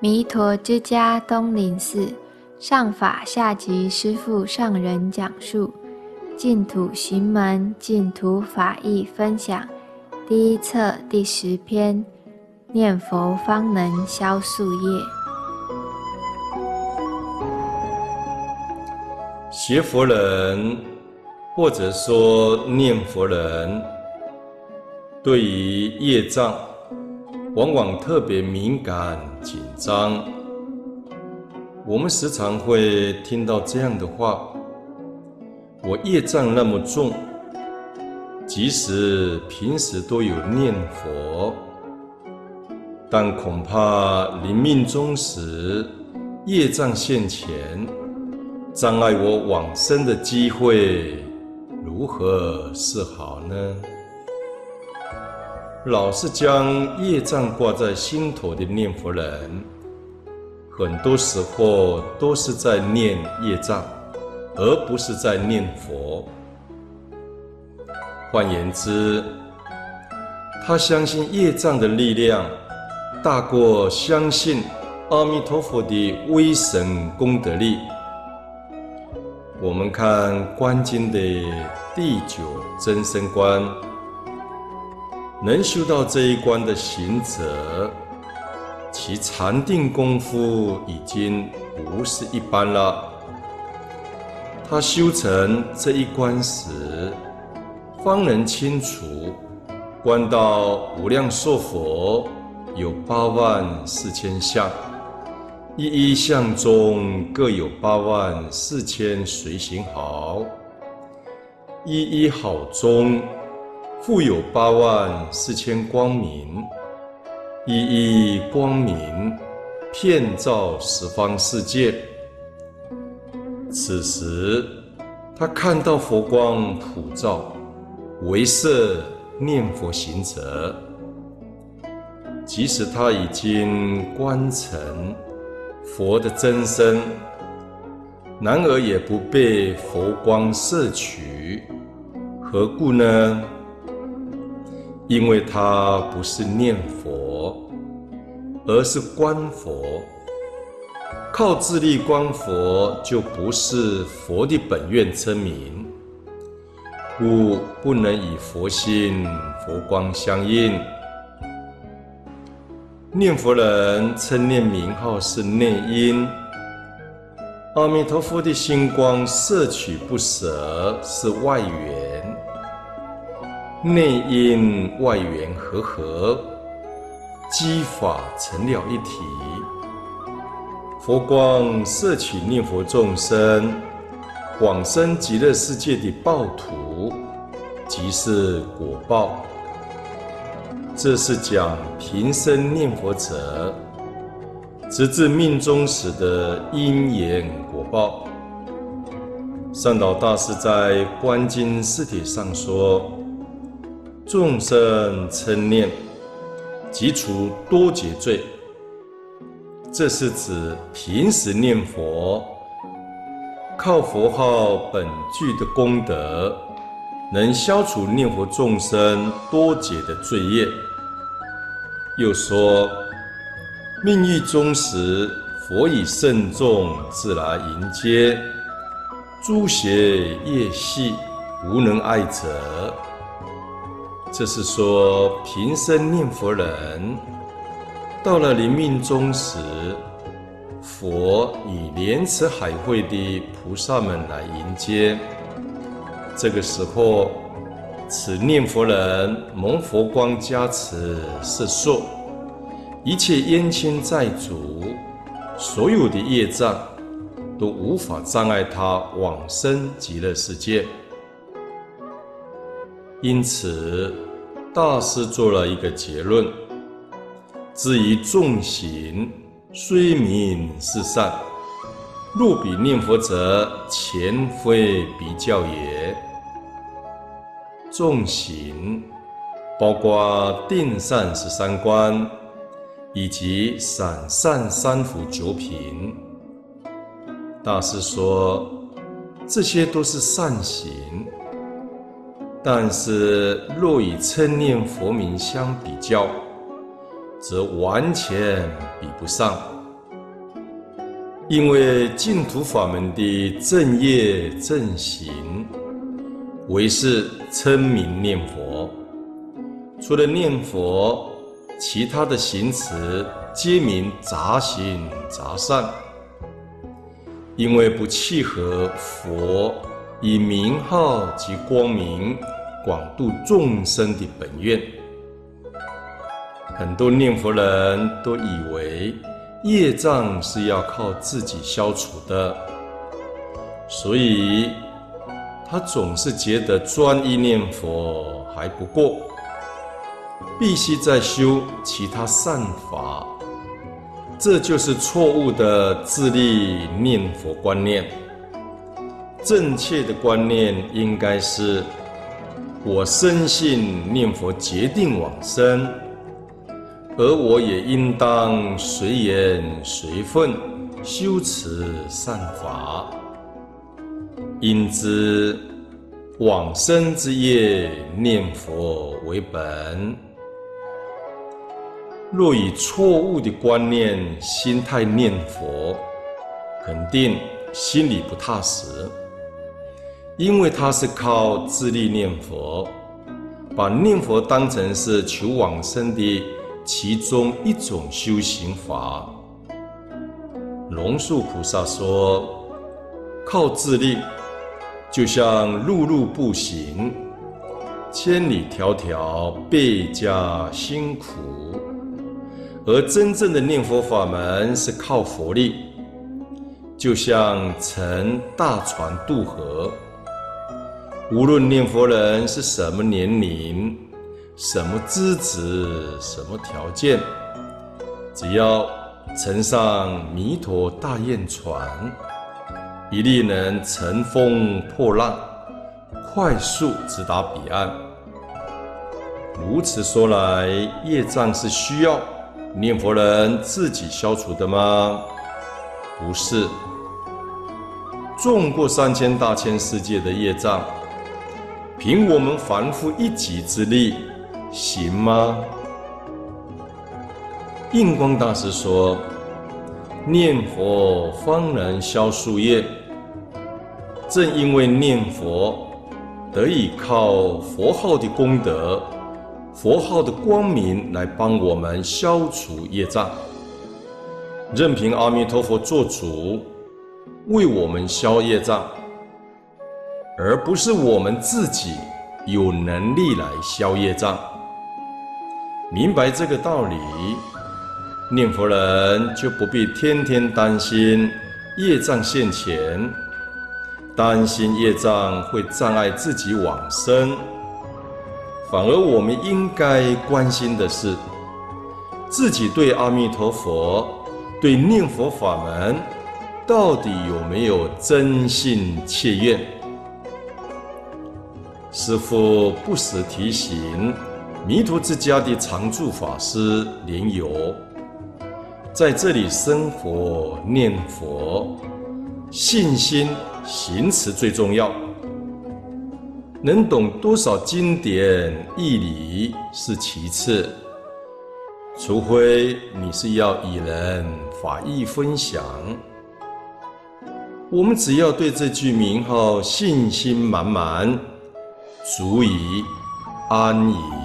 弥陀之家东林寺上法下集师父上人讲述净土行门净土法义分享第一册第十篇：念佛方能消宿业。学佛人，或者说念佛人，对于业障，往往特别敏感紧张。我们时常会听到这样的话：“我业障那么重，即使平时都有念佛，但恐怕临命终时，业障现前，障碍我往生的机会，如何是好呢？”老是将业障挂在心头的念佛人，很多时候都是在念业障，而不是在念佛。换言之，他相信业障的力量大过相信阿弥陀佛的威神功德力。我们看《观经》的第九真身观。能修到这一关的行者，其禅定功夫已经不是一般了。他修成这一关时，方能清楚观到无量寿佛有八万四千相，一一相中各有八万四千随行好，一一好中。复有八万四千光明，一一光明，遍照十方世界。此时，他看到佛光普照，为摄念佛行者。即使他已经观成佛的真身，然而也不被佛光摄取，何故呢？因为他不是念佛，而是观佛。靠自力观佛，就不是佛的本愿称名，故不能与佛心、佛光相应。念佛人称念名号是内因，阿弥陀佛的心光摄取不舍是外缘。内因外缘和合，机法成了一体。佛光摄取念佛众生往生极乐世界的报土，即是果报。这是讲平生念佛者，直至命终时的因缘果报。善导大师在《观经四帖》上说。众生称念，即除多劫罪。这是指平时念佛，靠佛号本具的功德，能消除念佛众生多劫的罪业。又说，命欲终时，佛以圣众自来迎接，诸邪业系，无能碍者。这是说，平生念佛人，到了临命终时，佛以莲池海会的菩萨们来迎接。这个时候，此念佛人蒙佛光加持摄受，一切冤亲债主，所有的业障，都无法障碍他往生极乐世界。因此，大师做了一个结论：至于众行，虽名是善，入彼念佛者，前非比较也。众行包括定善十三观，以及散善三福九品。大师说，这些都是善行。但是，若与称念佛名相比较，则完全比不上。因为净土法门的正业正行，唯是称名念佛。除了念佛，其他的行持皆名杂行杂善，因为不契合佛以名号及光明广度众生的本愿。很多念佛人都以为业障是要靠自己消除的，所以他总是觉得专一念佛还不够，必须再修其他善法。这就是错误的自力念佛观念。正确的观念应该是：我深信念佛决定往生。而我也应当随缘随分修持善法，应知往生之业念佛为本。若以错误的观念心态念佛，肯定心里不踏实，因为他是靠自力念佛，把念佛当成是求往生的。其中一种修行法，龙树菩萨说：“靠自力，就像碌碌步行，千里迢迢，倍加辛苦；而真正的念佛法门是靠佛力，就像乘大船渡河。无论念佛人是什么年龄。”什么资质，什么条件，只要乘上弥陀大愿船，一定能乘风破浪，快速直达彼岸。如此说来，业障是需要念佛人自己消除的吗？不是，纵过三千大千世界的业障，凭我们凡夫一己之力。行吗？印光大师说：“念佛方能消宿业。正因为念佛得以靠佛号的功德、佛号的光明来帮我们消除业障，任凭阿弥陀佛做主，为我们消业障，而不是我们自己有能力来消业障。”明白这个道理，念佛人就不必天天担心业障现前，担心业障会障碍自己往生。反而我们应该关心的是，自己对阿弥陀佛、对念佛法门，到底有没有真信切愿？师父不时提醒。迷途之家的常住法师莲友，在这里生活念佛，信心行持最重要。能懂多少经典义理是其次，除非你是要与人法义分享。我们只要对这句名号信心满满，足以安矣。